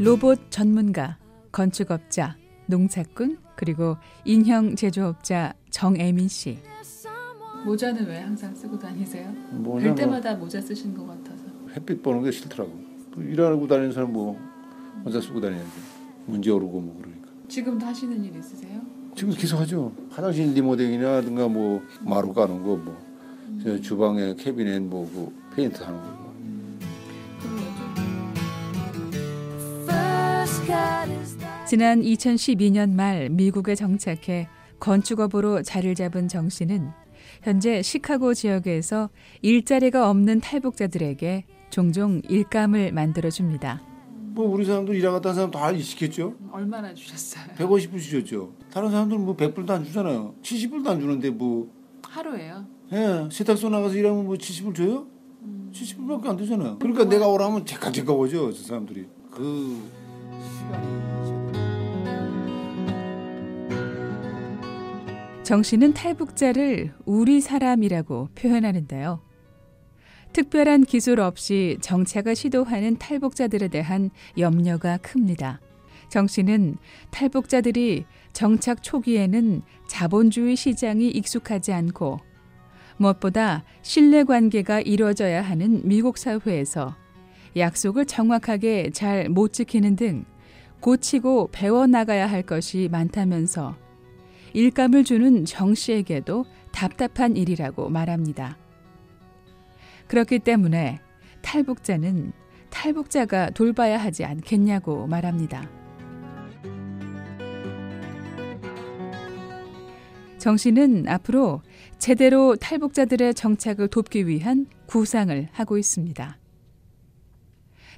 로봇 전문가, 건축업자, 농사꾼, 그리고 인형 제조업자 정애민 씨. 모자는 왜 항상 쓰고 다니세요? 모자 뵐뭐 때마다 모자 쓰시는 것 같아서. 햇빛 보는 게 싫더라고. 또 일하고 다니는 사람 뭐 모자 쓰고 다녀야지. 먼지 오르고 뭐 그러니까. 지금도 하시는 일 있으세요? 지금 계속 하죠. 화장실 remodel이라든가 뭐 마루 까는 거 뭐. 저 주방에 캐비넷 뭐그 페인트 하는 거. 지난 2012년 말 미국에 정착해 건축업으로 자리를 잡은 정 씨는 현재 시카고 지역에서 일자리가 없는 탈북자들에게 종종 일감을 만들어 줍니다. 뭐 우리 사람들 일하갔다는 사람 다 시켰죠. 얼마나 주셨어요? 150불 주셨죠. 다른 사람들은 뭐 100불도 안 주잖아요. 70불도 안 주는데 뭐 하루에요? 예, 세탁소 나가서 일하면 뭐 70불 줘요? 70불밖에 안 되잖아요. 그러니까 내가 오라면 제깍제깍 오죠, 저 사람들이. 그 정 씨는 탈북자를 우리 사람이라고 표현하는데요. 특별한 기술 없이 정착을 시도하는 탈북자들에 대한 염려가 큽니다. 정 씨는 탈북자들이 정착 초기에는 자본주의 시장이 익숙하지 않고 무엇보다 신뢰 관계가 이루어져야 하는 미국 사회에서 약속을 정확하게 잘 못 지키는 등 고치고 배워나가야 할 것이 많다면서 일감을 주는 정 씨에게도 답답한 일이라고 말합니다. 그렇기 때문에 탈북자는 탈북자가 돌봐야 하지 않겠냐고 말합니다. 정 씨는 앞으로 제대로 탈북자들의 정착을 돕기 위한 구상을 하고 있습니다.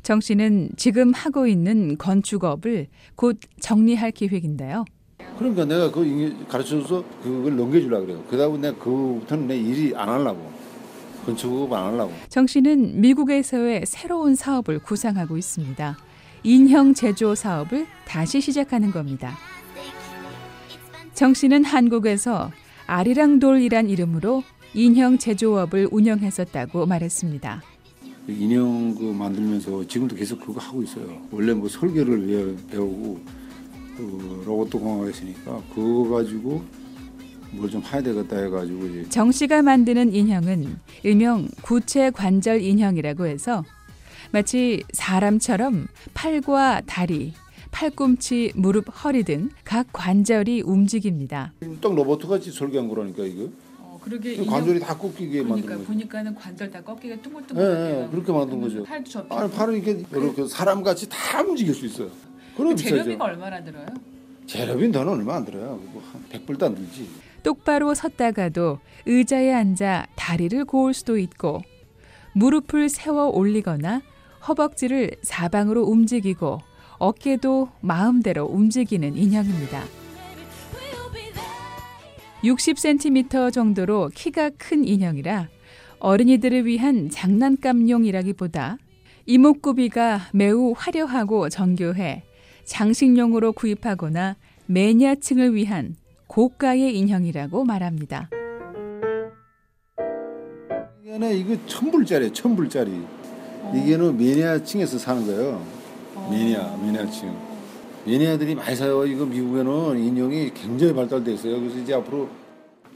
정 씨는 지금 하고 있는 건축업을 곧 정리할 계획인데요. 그러니까 내가 그 가르쳐줘서 그걸 넘겨주려고 그래요. 그다음에 내가 그부터는 내 일이 안 하려고. 건축업 안 하려고. 정 씨는 미국에서의 새로운 사업을 구상하고 있습니다. 인형 제조 사업을 다시 시작하는 겁니다. 정 씨는 한국에서 아리랑돌이란 이름으로 인형 제조업을 운영했었다고 말했습니다. 인형 그 만들면서 지금도 계속 그거 하고 있어요. 원래 뭐 설계를 배우고 그 로봇도 공학했으니까 그거 가지고 뭘 좀 해야 되겠다 해가지고 이제 정 씨가 만드는 인형은 일명 구체 관절 인형이라고 해서 마치 사람처럼 팔과 다리, 팔꿈치, 무릎, 허리 등 각 관절이 움직입니다. 딱 로봇 같이 설계한 거라니까 이거. 어, 그러게 관절이 다 꺾이게 만든 거죠. 보니까는 관절 다 꺾이게 예, 뚱글뚱글하게 예, 그렇게 만든 거죠. 팔도 접히고 아니 팔은 이렇게 이렇게 사람 같이 다 움직일 수 있어요. 그럼. 재료비가 얼마나 들어요? 재료비는 더는 얼마 안 들어요. 그거 한 100불도 안 들지. 똑바로 섰다가도 의자에 앉아 다리를 고을 수도 있고 무릎을 세워 올리거나 허벅지를 사방으로 움직이고 어깨도 마음대로 움직이는 인형입니다. 60cm 정도로 키가 큰 인형이라 어린이들을 위한 장난감용이라기보다 이목구비가 매우 화려하고 정교해 장식용으로 구입하거나 매니아층을 위한 고가의 인형이라고 말합니다. 이게 이거 천불짜리, 천불짜리. 이게는 매니아층에서 사는 거예요. 매니아, 매니아층. 매니아들이 많이 사요. 이거 미국에는 인형이 굉장히 발달돼 있어요. 그래서 이제 앞으로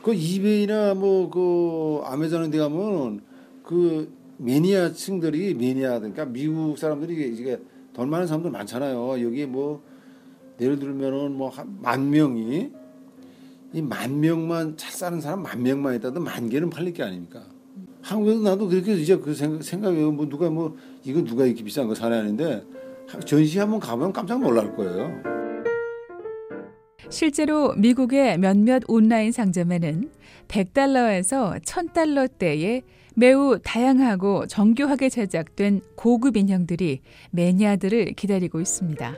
그 이베이나 뭐 그 아메존에 데 가면 그 매니아층들이 매니아 그러니까 미국 사람들이 이게 돈 많은 사람들 많잖아요. 여기 뭐 예를 들면은 뭐 만 명이 이 만 명만 차 사는 사람 만 명만 있다도 만 개는 팔릴 게 아닙니까? 한국에서 나도 그렇게 이제 그 생각, 생각해요. 뭐 누가 뭐 이거 누가 이렇게 비싼 거 사냐 하는데 전시 한번 가보면 깜짝 놀랄 거예요. 실제로 미국의 몇몇 온라인 상점에는 100달러에서 1000달러대의 매우 다양하고 정교하게 제작된 고급 인형들이 매니아들을 기다리고 있습니다.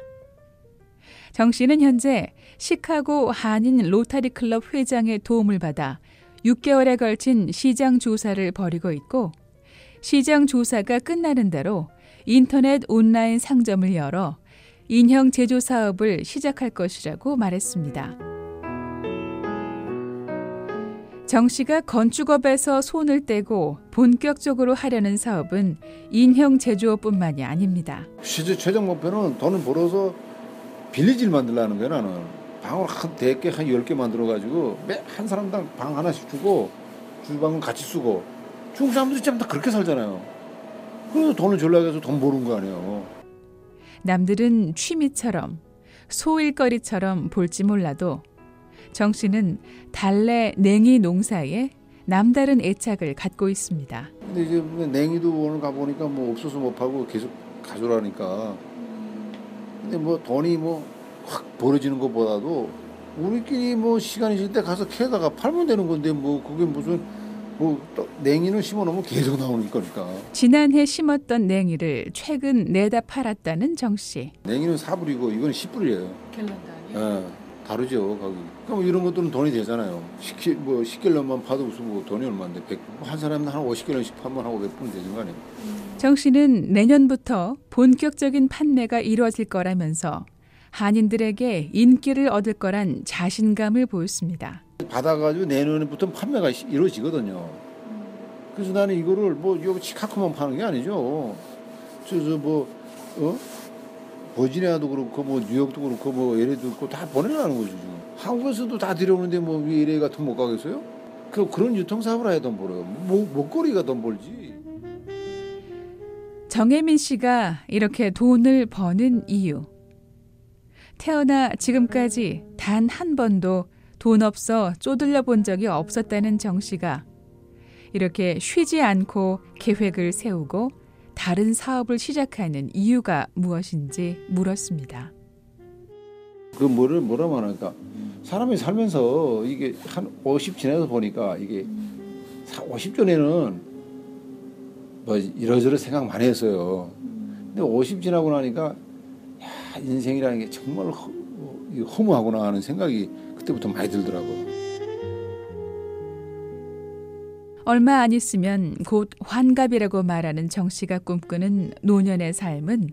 정 씨는 현재 시카고 한인 로타리 클럽 회장의 도움을 받아 6개월에 걸친 시장 조사를 벌이고 있고 시장 조사가 끝나는 대로 인터넷 온라인 상점을 열어 인형 제조 사업을 시작할 것이라고 말했습니다. 정 씨가 건축업에서 손을 떼고 본격적으로 하려는 사업은 인형 제조업뿐만이 아닙니다. 최종 목표는 돈을 벌어서 빌리지를 만들라는 거야 나는. 방을 한 대개 한 10개 만들어 가지고 매 한 사람당 방 하나씩 주고 주방은 같이 쓰고 중국 사람들이 참다 그렇게 살잖아요. 그래서 돈을 줄라고 해서 돈 버는 거 아니에요. 남들은 취미처럼 소일거리처럼 볼지 몰라도 정 씨는 달래 냉이 농사에 남다른 애착을 갖고 있습니다. 근데 이제 뭐 냉이도 오늘 가보니까 뭐 없어서 못 파고 계속 가져라니까. 근데 뭐 돈이 뭐 확 벌어지는 것보다도 우리끼리 뭐 시간 있을 때 가서 캐다가 팔면 되는 건데 뭐 그게 무슨 뭐 냉이는 심어 놓으면 계속 나오는 거니까. 지난해 심었던 냉이를 최근 내다 팔았다는 정 씨. 냉이는 4불이고 이건 10불이에요. 갤런단이요? 예. 다르죠 가격이. 그럼 이런 것들은 돈이 되잖아요. 10킬 뭐 10킬로만 파도 무슨 뭐 돈이 얼마인데 100, 한 사람은 한 50킬로씩 파면 하고 100분 되는 거 아니에요. 정 씨는 내년부터 본격적인 판매가 이루어질 거라면서 한인들에게 인기를 얻을 거란 자신감을 보였습니다. 받아가지고 내년부터 판매가 시- 이루어지거든요. 그래서 나는 이거를 뭐 여기 치카고만 파는 게 아니죠. 저저 뭐 어? 버지니아도 그렇고 뭐 뉴욕도 그렇고 뭐 LA도 그렇고 다 보내라는 거죠 지금. 한국에서도 다 들여오는데 뭐 LA 같은 못 가겠어요? 그 그런 유통 사업을 해야 돈 벌어요. 뭐 먹거리가 돈 벌지. 정혜민 씨가 이렇게 돈을 버는 이유. 태어나 지금까지 단 한 번도 돈 없어 쪼들려 본 적이 없었다는 정 씨가 이렇게 쉬지 않고 계획을 세우고 다른 사업을 시작하는 이유가 무엇인지 물었습니다. 그 뭐를 뭐라 말할까? 사람이 살면서 이게 한 50 지나서 보니까 이게 50 전에는 뭐 이러저러 생각 많이 했어요. 근데 50 지나고 나니까 야, 인생이라는 게 정말 허, 이 허무하구나 하는 생각이 그때부터 많이 들더라고요. 얼마 안 있으면 곧 환갑이라고 말하는 정 씨가 꿈꾸는 노년의 삶은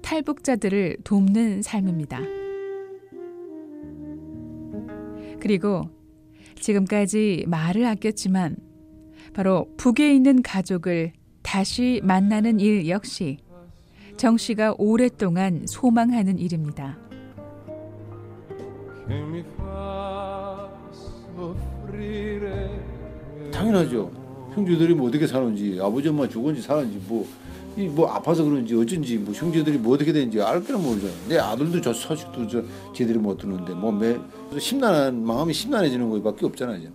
탈북자들을 돕는 삶입니다. 그리고 지금까지 말을 아꼈지만 바로 북에 있는 가족을 다시 만나는 일 역시 정 씨가 오랫동안 소망하는 일입니다. 당연하죠. 형제들이 뭐 어떻게 사는지 아버지 엄마 죽은지 사는지 뭐. 이 뭐 아파서 그런지 어쩐지 뭐 형제들이 뭐 어떻게 되는지 알 거는 모르잖아요. 내 아들도 저 소식도 저 제대로 못 듣는데 뭐매 심란한 마음이 심란해지는 거밖에 없잖아요. 이제.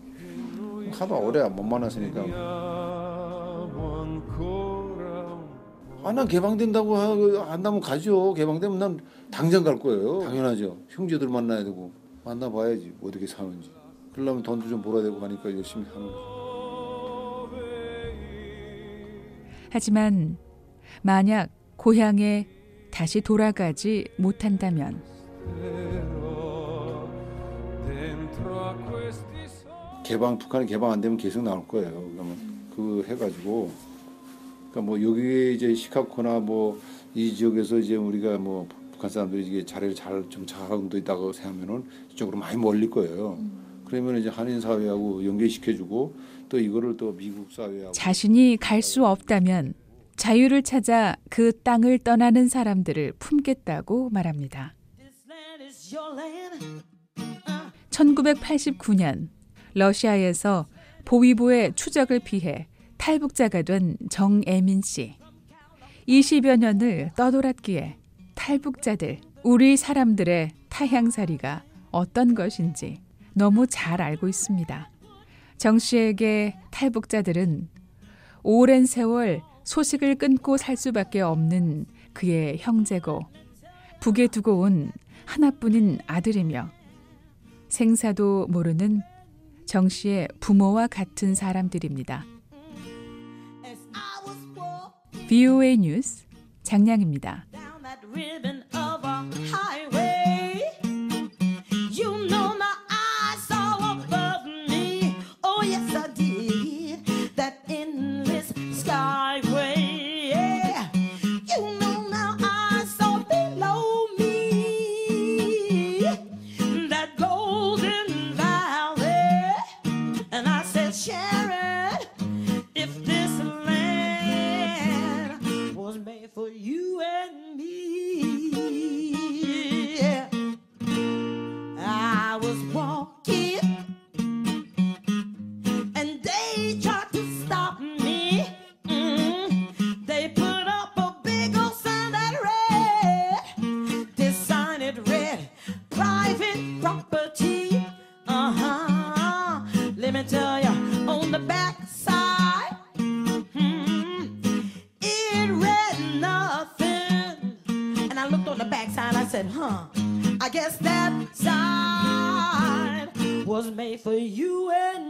하도 오래 못 만났으니까. 아, 난 개방된다고 하- 한다면 가죠. 개방되면 난 당장 갈 거예요. 당연하죠. 형제들 만나야 되고 만나봐야지 어떻게 사는지. 그러려면 돈도 좀 벌어야 되고 하니까 열심히 하는 거죠. 하지만 만약 고향에 다시 돌아가지 못한다면 개방 북한이 개방 안 되면 계속 나올 거예요. 그러면 그 해가지고 그러니까 뭐 여기 이제 시카고나 뭐 이 지역에서 이제 우리가 뭐 북한 사람들이 이게 자리를 잘좀 잘하고 있다고 생각하면은 이쪽으로 많이 몰릴 거예요. 그러면 이제 한인 사회하고 연계시켜주고 또 이거를 또 미국 사회하고 자신이 갈 수 없다면 자유를 찾아 그 땅을 떠나는 사람들을 품겠다고 말합니다. 1989년 러시아에서 보위부의 추적을 피해 탈북자가 된 정애민 씨. 20여 년을 떠돌았기에 탈북자들, 우리 사람들의 타향살이가 어떤 것인지 너무 잘 알고 있습니다. 정 씨에게 탈북자들은 오랜 세월 소식을 끊고 살 수밖에 없는 그의 형제고 북에 두고 온 하나뿐인 아들이며 생사도 모르는 정 씨의 부모와 같은 사람들입니다. VOA 뉴스 장량입니다. ribbon of our high on the backside, hmm, it read nothing. And I looked on the backside, I said, huh, I guess that side was made for you and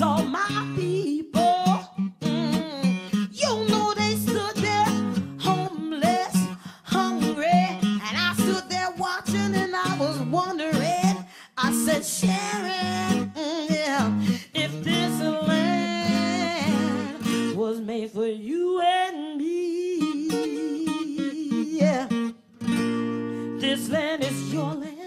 saw my people. Mm. You know they stood there, homeless, hungry, and I stood there watching and I was wondering. I said, Sharon, mm, if this land was made for you and me, yeah, this land is your land.